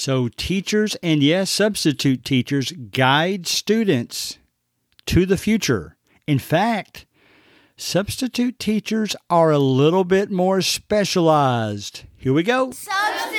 So, teachers and yes, substitute teachers guide students to the future. In fact, substitute teachers are a little bit more specialized. Here we go. Substitute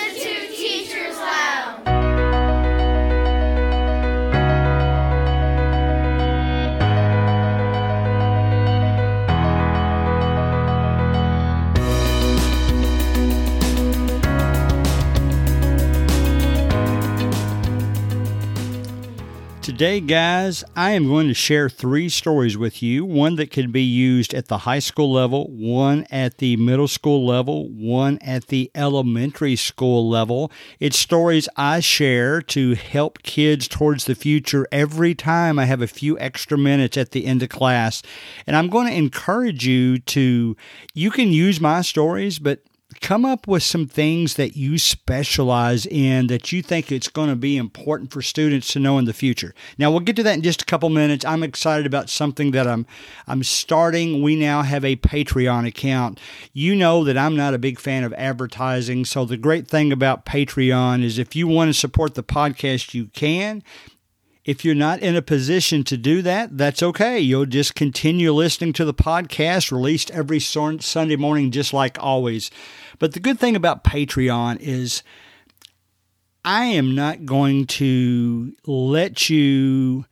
Today, guys, I am going to share three stories with you one that can be used at the high school level, one at the middle school level, one at the elementary school level. It's stories I share to help kids towards the future every time I have a few extra minutes at the end of class. And I'm going to encourage you to, you can use my stories, but come up with some things that you specialize in that you think it's going to be important for students to know in the future. Now we'll get to that in just a couple minutes. I'm excited about something that I'm I'm starting. We now have a Patreon account. You know that I'm not a big fan of advertising, so the great thing about Patreon is if you want to support the podcast, you can. If you're not in a position to do that, that's okay. You'll just continue listening to the podcast released every Sunday morning, just like always. But the good thing about Patreon is I am not going to let you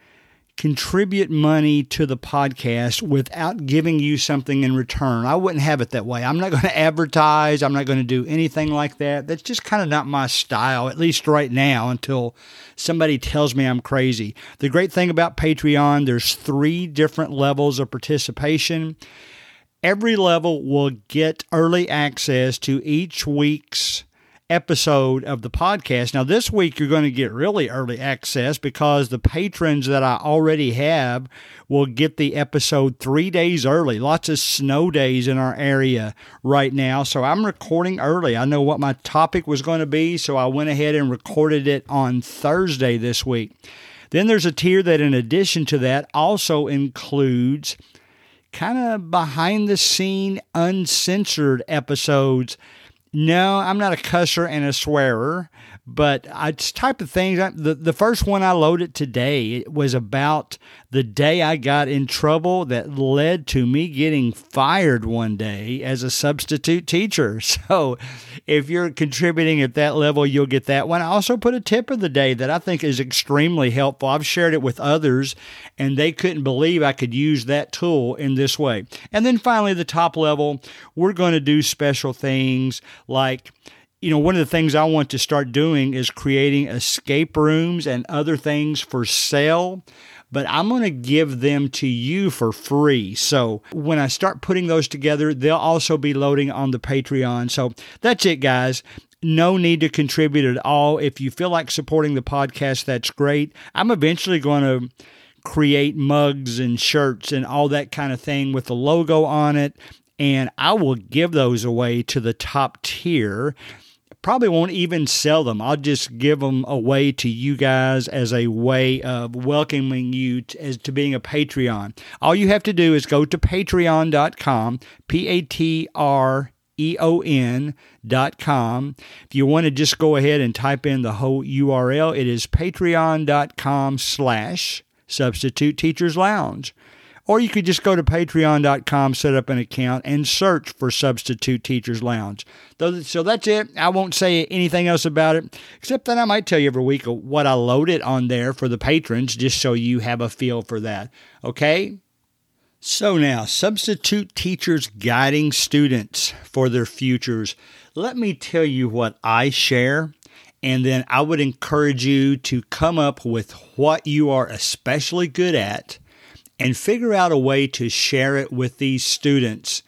contribute money to the podcast without giving you something in return. I wouldn't have it that way. I'm not going to advertise. I'm not going to do anything like that. That's just kind of not my style, at least right now, until somebody tells me I'm crazy. The great thing about Patreon, there's three different levels of participation. Every level will get early access to each week's episode of the podcast. Now, this week you're going to get really early access because the patrons that I already have will get the episode three days early. Lots of snow days in our area right now. So I'm recording early. I know what my topic was going to be, so I went ahead and recorded it on Thursday this week. Then there's a tier that, in addition to that, also includes kind of behind the scene, uncensored episodes no, I'm not a cusser and a swearer, but it's type of things. The the first one I loaded today it was about the day I got in trouble that led to me getting fired one day as a substitute teacher. So, if you're contributing at that level, you'll get that one. I also put a tip of the day that I think is extremely helpful. I've shared it with others, and they couldn't believe I could use that tool in this way. And then finally, the top level, we're going to do special things like you know, one of the things I want to start doing is creating escape rooms and other things for sale, but I'm going to give them to you for free. So when I start putting those together, they'll also be loading on the Patreon. So that's it, guys. No need to contribute at all. If you feel like supporting the podcast, that's great. I'm eventually going to create mugs and shirts and all that kind of thing with the logo on it. And I will give those away to the top tier probably won't even sell them. I'll just give them away to you guys as a way of welcoming you to, as to being a Patreon. All you have to do is go to patreon.com, P A T R E O N dot com. If you want to just go ahead and type in the whole URL, it is patreon.com slash substitute teachers lounge. Or you could just go to patreon.com, set up an account, and search for Substitute Teachers Lounge. So that's it. I won't say anything else about it, except that I might tell you every week what I loaded on there for the patrons, just so you have a feel for that. Okay? So now, substitute teachers guiding students for their futures. Let me tell you what I share and then I would encourage you to come up with what you are especially good at and figure out a way to share it with these students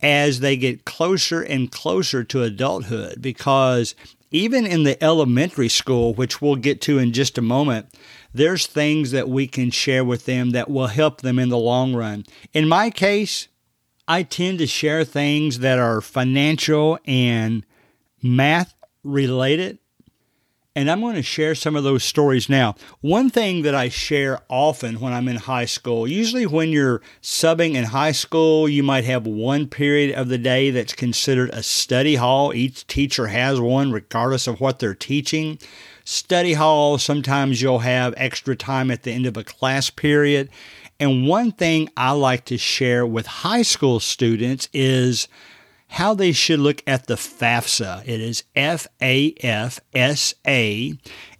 as they get closer and closer to adulthood because even in the elementary school, which we'll get to in just a moment, there's things that we can share with them that will help them in the long run. In my case, I tend to share things that are financial and math related And I'm going to share some of those stories now. One thing that I share often when I'm in high school, usually when you're subbing in high school, you might have one period of the day that's considered a study hall. Each teacher has one, regardless of what they're teaching. Study hall, sometimes you'll have extra time at the end of a class period. And one thing I like to share with high school students is how they should look at the FAFSA. It is F A F S A.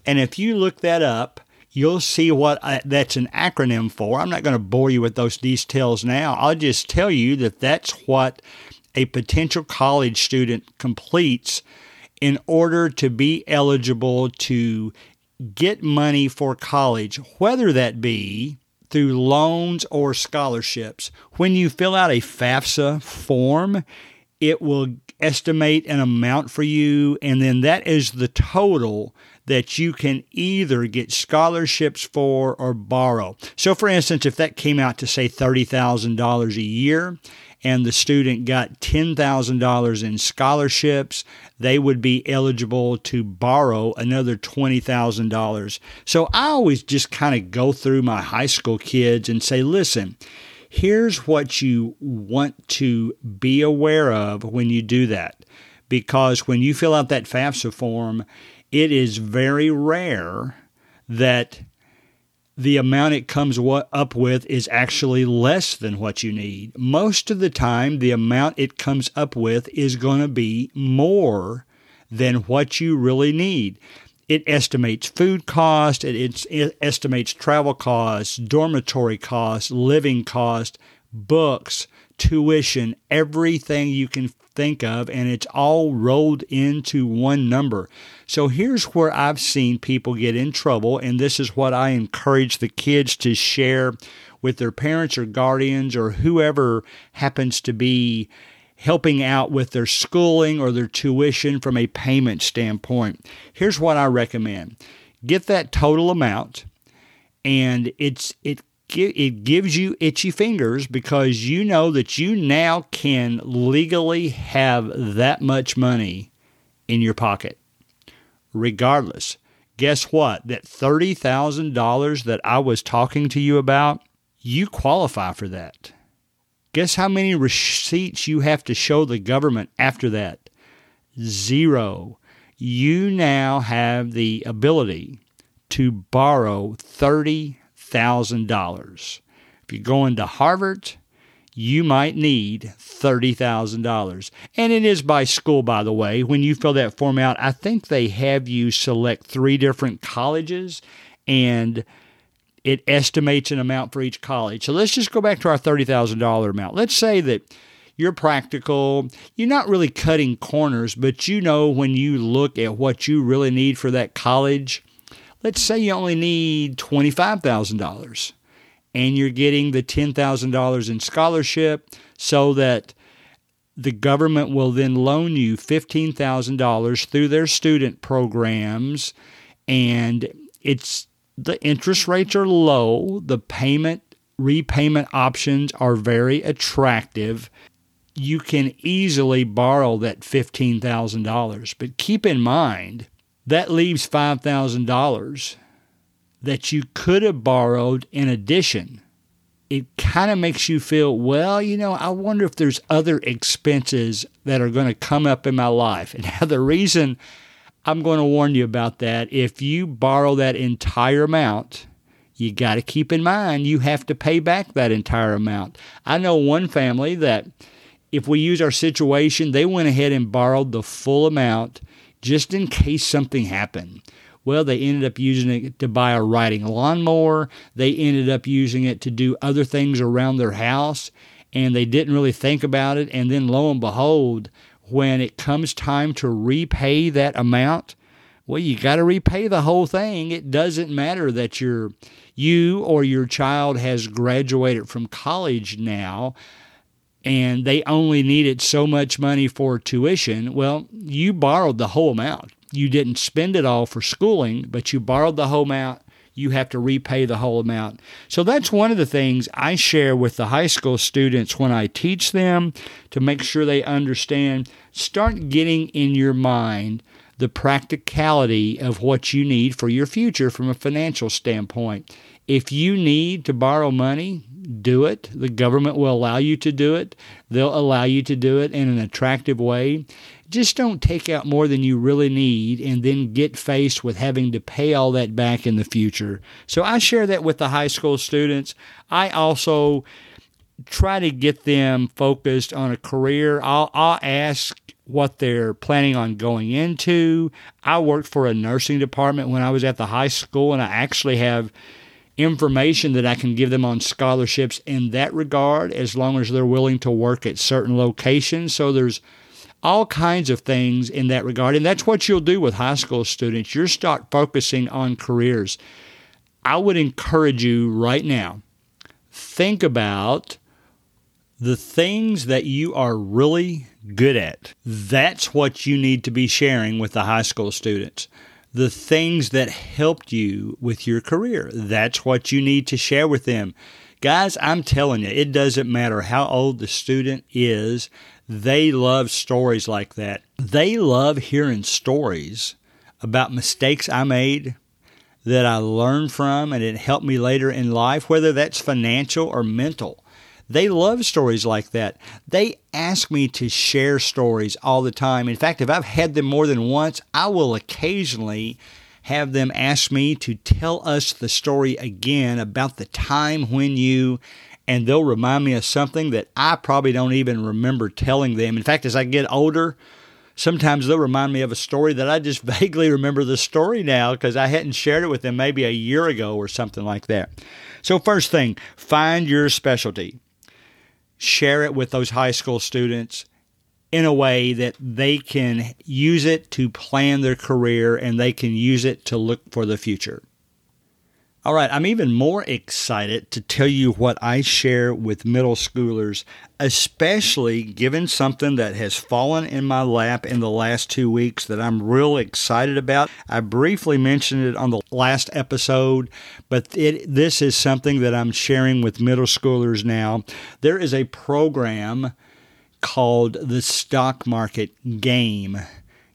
And if you look that up, you'll see what I, that's an acronym for. I'm not going to bore you with those details now. I'll just tell you that that's what a potential college student completes in order to be eligible to get money for college, whether that be through loans or scholarships. When you fill out a FAFSA form, it will estimate an amount for you, and then that is the total that you can either get scholarships for or borrow. So, for instance, if that came out to say $30,000 a year, and the student got $10,000 in scholarships, they would be eligible to borrow another $20,000. So I always just kind of go through my high school kids and say, listen, Here's what you want to be aware of when you do that. Because when you fill out that FAFSA form, it is very rare that the amount it comes up with is actually less than what you need. Most of the time, the amount it comes up with is going to be more than what you really need. It estimates food cost, it, it estimates travel costs, dormitory costs, living cost, books, tuition, everything you can think of, and it's all rolled into one number. So here's where I've seen people get in trouble, and this is what I encourage the kids to share with their parents or guardians or whoever happens to be helping out with their schooling or their tuition from a payment standpoint. Here's what I recommend. Get that total amount and it's it it gives you itchy fingers because you know that you now can legally have that much money in your pocket. Regardless, guess what? That $30,000 that I was talking to you about, you qualify for that. Guess how many receipts you have to show the government after that? Zero. You now have the ability to borrow $30,000. If you're going to Harvard, you might need $30,000. And it is by school, by the way. When you fill that form out, I think they have you select three different colleges and it estimates an amount for each college. So let's just go back to our $30,000 amount. Let's say that you're practical, you're not really cutting corners, but you know when you look at what you really need for that college, let's say you only need $25,000 and you're getting the $10,000 in scholarship so that the government will then loan you $15,000 through their student programs and it's the interest rates are low, the payment repayment options are very attractive. You can easily borrow that $15,000, but keep in mind that leaves $5,000 that you could have borrowed in addition. It kind of makes you feel, well, you know, I wonder if there's other expenses that are going to come up in my life. And now the reason I'm going to warn you about that. If you borrow that entire amount, you got to keep in mind you have to pay back that entire amount. I know one family that, if we use our situation, they went ahead and borrowed the full amount just in case something happened. Well, they ended up using it to buy a riding lawnmower. They ended up using it to do other things around their house, and they didn't really think about it. And then lo and behold, when it comes time to repay that amount, well, you got to repay the whole thing. It doesn't matter that you you or your child has graduated from college now and they only needed so much money for tuition. Well, you borrowed the whole amount. You didn't spend it all for schooling, but you borrowed the whole amount you have to repay the whole amount. So that's one of the things I share with the high school students when I teach them to make sure they understand. Start getting in your mind the practicality of what you need for your future from a financial standpoint. If you need to borrow money, do it. The government will allow you to do it. They'll allow you to do it in an attractive way. Just don't take out more than you really need and then get faced with having to pay all that back in the future. So I share that with the high school students. I also try to get them focused on a career. I'll, I'll ask what they're planning on going into. I worked for a nursing department when I was at the high school, and I actually have information that I can give them on scholarships in that regard as long as they're willing to work at certain locations. So there's all kinds of things in that regard. And that's what you'll do with high school students. You'll start focusing on careers. I would encourage you right now think about the things that you are really good at. That's what you need to be sharing with the high school students. The things that helped you with your career. That's what you need to share with them. Guys, I'm telling you, it doesn't matter how old the student is, they love stories like that. They love hearing stories about mistakes I made that I learned from and it helped me later in life, whether that's financial or mental. They love stories like that. They ask me to share stories all the time. In fact, if I've had them more than once, I will occasionally have them ask me to tell us the story again about the time when you, and they'll remind me of something that I probably don't even remember telling them. In fact, as I get older, sometimes they'll remind me of a story that I just vaguely remember the story now because I hadn't shared it with them maybe a year ago or something like that. So, first thing, find your specialty share it with those high school students in a way that they can use it to plan their career and they can use it to look for the future. All right, I'm even more excited to tell you what I share with middle schoolers, especially given something that has fallen in my lap in the last two weeks that I'm real excited about. I briefly mentioned it on the last episode, but it, this is something that I'm sharing with middle schoolers now. There is a program called the Stock Market Game.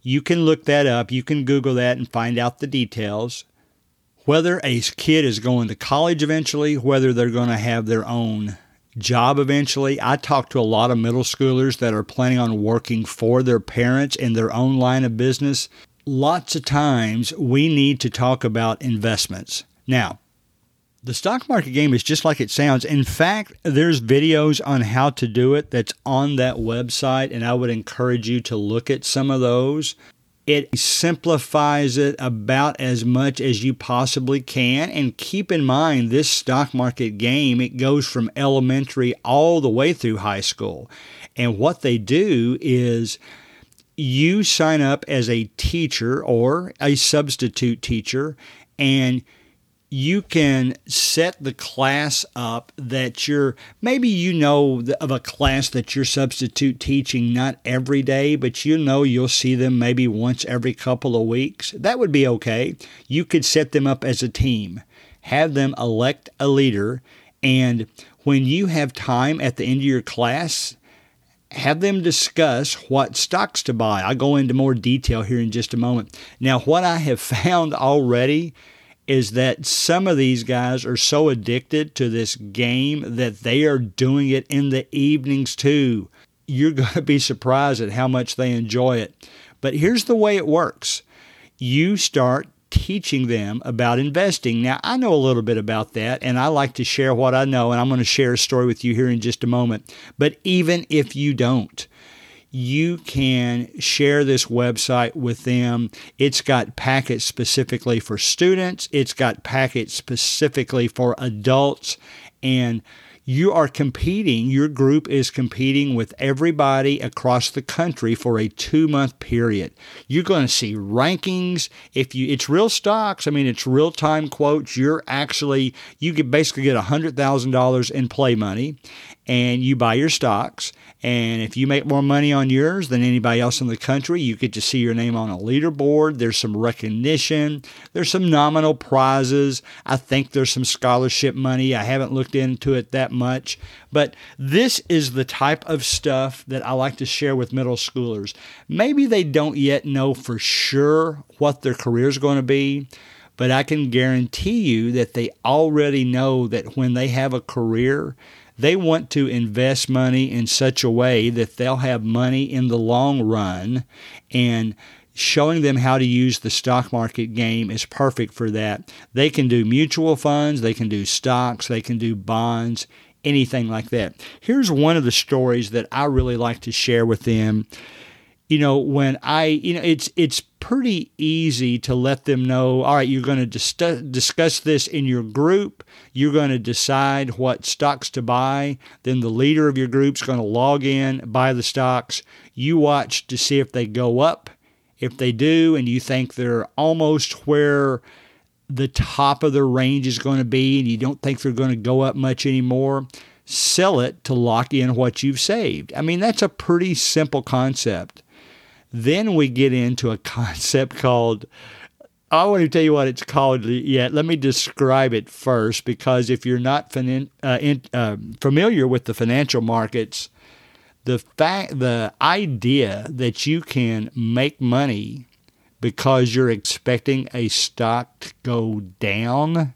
You can look that up, you can Google that and find out the details whether a kid is going to college eventually, whether they're going to have their own job eventually. I talk to a lot of middle schoolers that are planning on working for their parents in their own line of business. Lots of times we need to talk about investments. Now, the stock market game is just like it sounds. In fact, there's videos on how to do it that's on that website, and I would encourage you to look at some of those. It simplifies it about as much as you possibly can. And keep in mind, this stock market game, it goes from elementary all the way through high school. And what they do is you sign up as a teacher or a substitute teacher, and you can set the class up that you're maybe you know of a class that you're substitute teaching not every day, but you know you'll see them maybe once every couple of weeks. That would be okay. You could set them up as a team, have them elect a leader, and when you have time at the end of your class, have them discuss what stocks to buy. I'll go into more detail here in just a moment. Now, what I have found already is that some of these guys are so addicted to this game that they are doing it in the evenings too. You're going to be surprised at how much they enjoy it. But here's the way it works you start teaching them about investing. Now, I know a little bit about that, and I like to share what I know, and I'm going to share a story with you here in just a moment. But even if you don't, you can share this website with them. It's got packets specifically for students, it's got packets specifically for adults, and you are competing, your group is competing with everybody across the country for a two month period. You're going to see rankings. If you, it's real stocks. I mean, it's real time quotes. You're actually, you could basically get $100,000 in play money and you buy your stocks. And if you make more money on yours than anybody else in the country, you get to see your name on a leaderboard. There's some recognition. There's some nominal prizes. I think there's some scholarship money. I haven't looked into it that much. But this is the type of stuff that I like to share with middle schoolers. Maybe they don't yet know for sure what their career is going to be, but I can guarantee you that they already know that when they have a career, they want to invest money in such a way that they'll have money in the long run and showing them how to use the stock market game is perfect for that. They can do mutual funds, they can do stocks, they can do bonds, anything like that. Here's one of the stories that I really like to share with them. You know, when I, you know, it's it's pretty easy to let them know, all right, you're going to dis- discuss this in your group. You're going to decide what stocks to buy. Then the leader of your group's going to log in, buy the stocks. You watch to see if they go up. If they do, and you think they're almost where the top of their range is going to be, and you don't think they're going to go up much anymore, sell it to lock in what you've saved. I mean, that's a pretty simple concept. Then we get into a concept called I want to tell you what it's called yet. Let me describe it first, because if you're not uh, in, uh, familiar with the financial markets, the fact, the idea that you can make money because you're expecting a stock to go down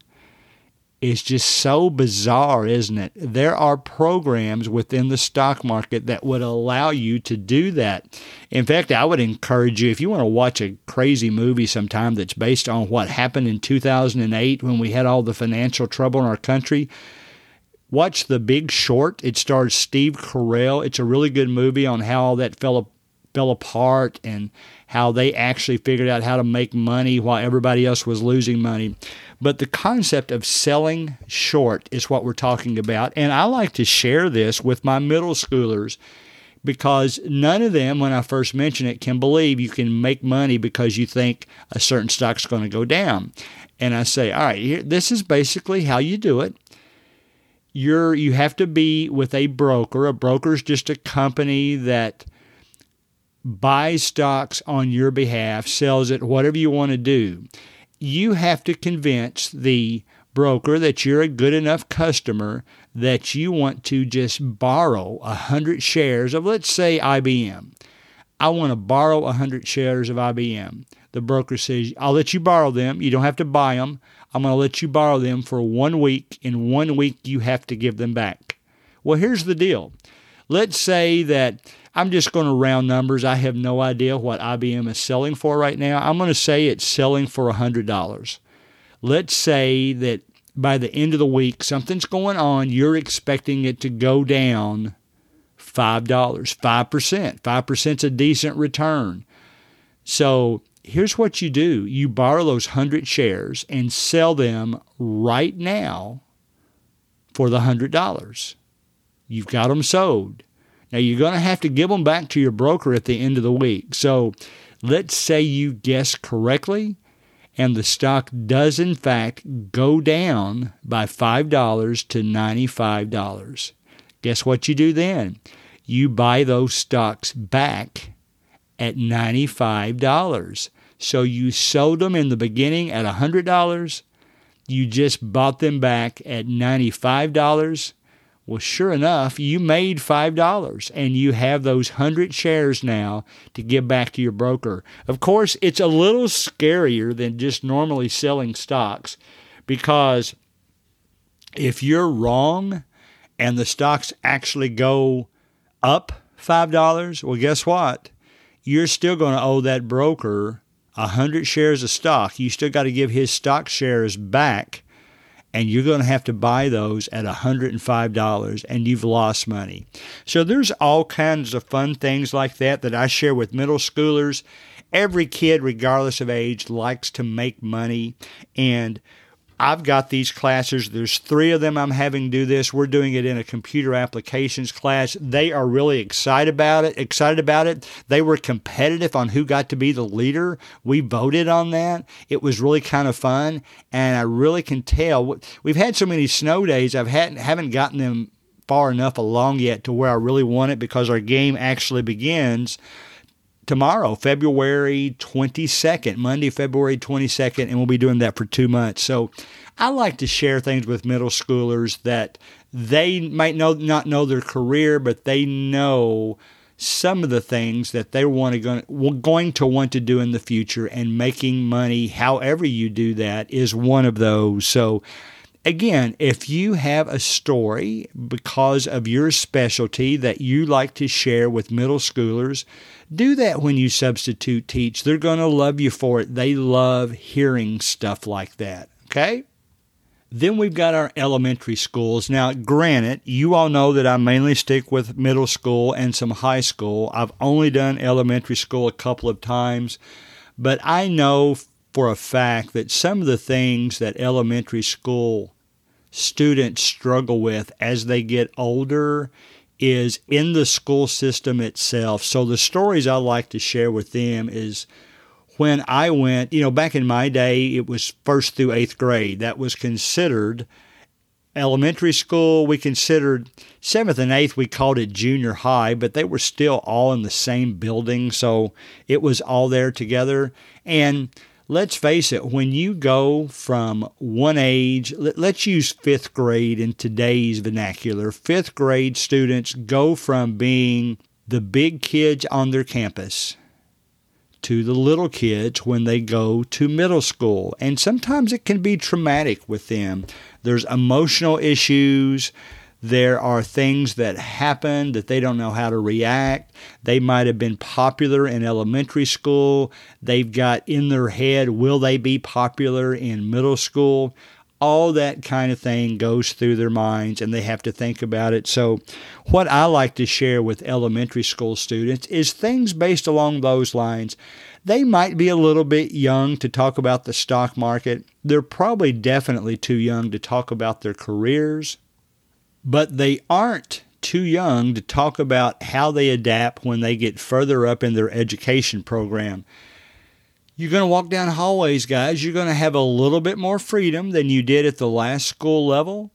is just so bizarre, isn't it? There are programs within the stock market that would allow you to do that. In fact, I would encourage you if you want to watch a crazy movie sometime that's based on what happened in 2008 when we had all the financial trouble in our country. Watch The Big Short. It stars Steve Carell. It's a really good movie on how all that fell fell apart and how they actually figured out how to make money while everybody else was losing money. But the concept of selling short is what we're talking about. And I like to share this with my middle schoolers because none of them, when I first mention it, can believe you can make money because you think a certain stock's going to go down. And I say, all right, here, this is basically how you do it. You're you have to be with a broker. A broker is just a company that buys stocks on your behalf, sells it, whatever you want to do you have to convince the broker that you're a good enough customer that you want to just borrow 100 shares of, let's say, IBM. I want to borrow 100 shares of IBM. The broker says, I'll let you borrow them. You don't have to buy them. I'm going to let you borrow them for one week. In one week, you have to give them back. Well, here's the deal. Let's say that I'm just going to round numbers. I have no idea what IBM is selling for right now. I'm going to say it's selling for $100. Let's say that by the end of the week, something's going on. You're expecting it to go down $5, 5%. 5% is a decent return. So here's what you do you borrow those 100 shares and sell them right now for the $100. You've got them sold. Now, you're going to have to give them back to your broker at the end of the week. So let's say you guess correctly and the stock does, in fact, go down by $5 to $95. Guess what you do then? You buy those stocks back at $95. So you sold them in the beginning at $100. You just bought them back at $95 well, sure enough, you made $5 and you have those 100 shares now to give back to your broker. Of course, it's a little scarier than just normally selling stocks because if you're wrong and the stocks actually go up $5, well, guess what? You're still going to owe that broker 100 shares of stock. You still got to give his stock shares back and you're going to have to buy those at $105 and you've lost money. So there's all kinds of fun things like that that I share with middle schoolers. Every kid, regardless of age, likes to make money. And I've got these classes. There's three of them I'm having do this. We're doing it in a computer applications class. They are really excited about it. Excited about it. They were competitive on who got to be the leader. We voted on that. It was really kind of fun, and I really can tell. We've had so many snow days. I've had haven't gotten them far enough along yet to where I really want it because our game actually begins tomorrow, February 22nd, Monday, February 22nd, and we'll be doing that for two months. So I like to share things with middle schoolers that they might know not know their career, but they know some of the things that they want to go, going to want to do in the future, and making money, however you do that, is one of those. So again, if you have a story because of your specialty that you like to share with middle schoolers, do that when you substitute teach. They're going to love you for it. They love hearing stuff like that. Okay? Then we've got our elementary schools. Now, granted, you all know that I mainly stick with middle school and some high school. I've only done elementary school a couple of times, but I know for a fact that some of the things that elementary school students struggle with as they get older is in the school system itself. So the stories I like to share with them is when I went, you know, back in my day, it was first through eighth grade. That was considered elementary school. We considered seventh and eighth, we called it junior high, but they were still all in the same building. So it was all there together. And let's face it, when you go from one age, let's use fifth grade in today's vernacular, fifth grade students go from being the big kids on their campus to the little kids when they go to middle school. And sometimes it can be traumatic with them. There's emotional issues. There are things that happen that they don't know how to react. They might have been popular in elementary school. They've got in their head, will they be popular in middle school? All that kind of thing goes through their minds and they have to think about it. So, what I like to share with elementary school students is things based along those lines. They might be a little bit young to talk about the stock market. They're probably definitely too young to talk about their careers, but they aren't too young to talk about how they adapt when they get further up in their education program. You're going to walk down hallways, guys. You're going to have a little bit more freedom than you did at the last school level.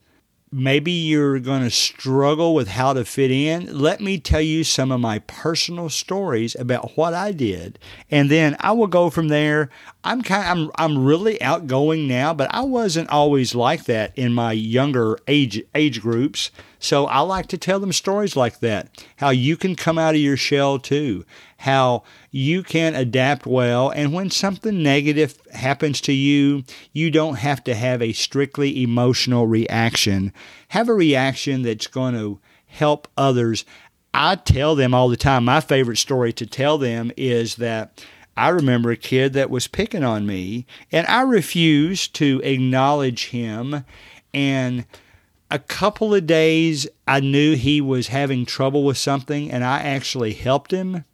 Maybe you're going to struggle with how to fit in. Let me tell you some of my personal stories about what I did, and then I will go from there. I'm kind of, I'm I'm really outgoing now, but I wasn't always like that in my younger age age groups. So I like to tell them stories like that. How you can come out of your shell too. How you can adapt well. And when something negative happens to you, you don't have to have a strictly emotional reaction. Have a reaction that's going to help others. I tell them all the time, my favorite story to tell them is that I remember a kid that was picking on me, and I refused to acknowledge him and a couple of days, I knew he was having trouble with something, and I actually helped him.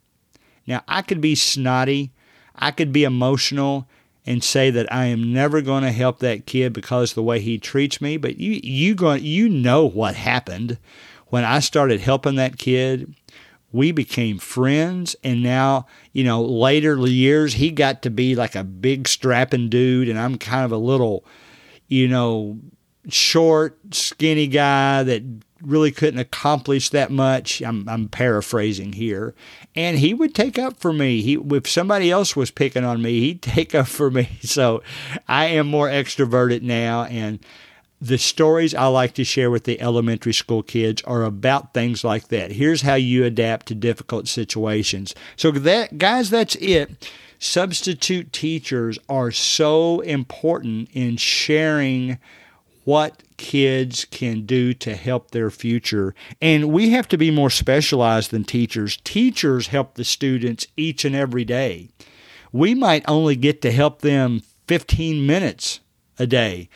Now, I could be snotty, I could be emotional, and say that I am never going to help that kid because of the way he treats me. But you, you, go, you know what happened when I started helping that kid. We became friends, and now, you know, later years, he got to be like a big strapping dude, and I'm kind of a little, you know, short, skinny guy that really couldn't accomplish that much. I'm, I'm paraphrasing here. And he would take up for me. He, if somebody else was picking on me, he'd take up for me. So I am more extroverted now. And the stories I like to share with the elementary school kids are about things like that. Here's how you adapt to difficult situations. So, that, guys, that's it. Substitute teachers are so important in sharing what kids can do to help their future. And we have to be more specialized than teachers. Teachers help the students each and every day. We might only get to help them 15 minutes a day.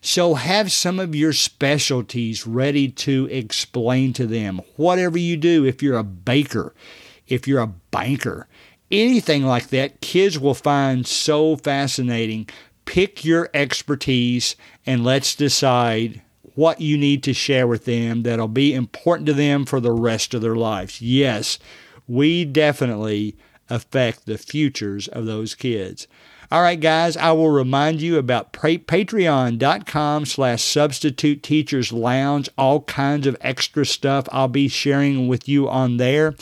So have some of your specialties ready to explain to them. Whatever you do, if you're a baker, if you're a banker, anything like that, kids will find so fascinating pick your expertise and let's decide what you need to share with them that'll be important to them for the rest of their lives. Yes, we definitely affect the futures of those kids. All right, guys, I will remind you about patreon.com slash substitute teachers lounge, all kinds of extra stuff I'll be sharing with you on there.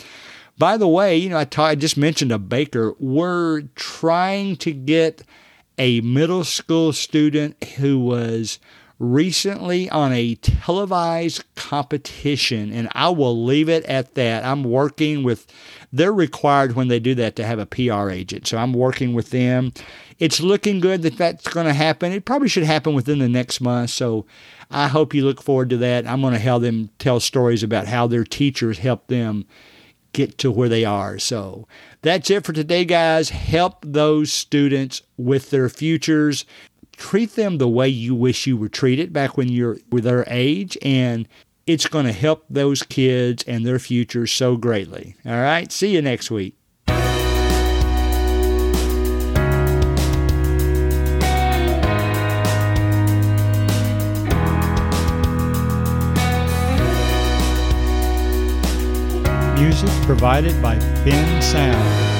By the way, you know, I, I just mentioned a baker. We're trying to get a middle school student who was recently on a televised competition, and I will leave it at that. I'm working with, they're required when they do that to have a PR agent. So I'm working with them. It's looking good that that's going to happen. It probably should happen within the next month. So I hope you look forward to that. I'm going to help them tell stories about how their teachers helped them get to where they are. So that's it for today, guys. Help those students with their futures. Treat them the way you wish you were treated back when you're with their age, and it's going to help those kids and their futures so greatly. All right, see you next week. Music provided by Bensound.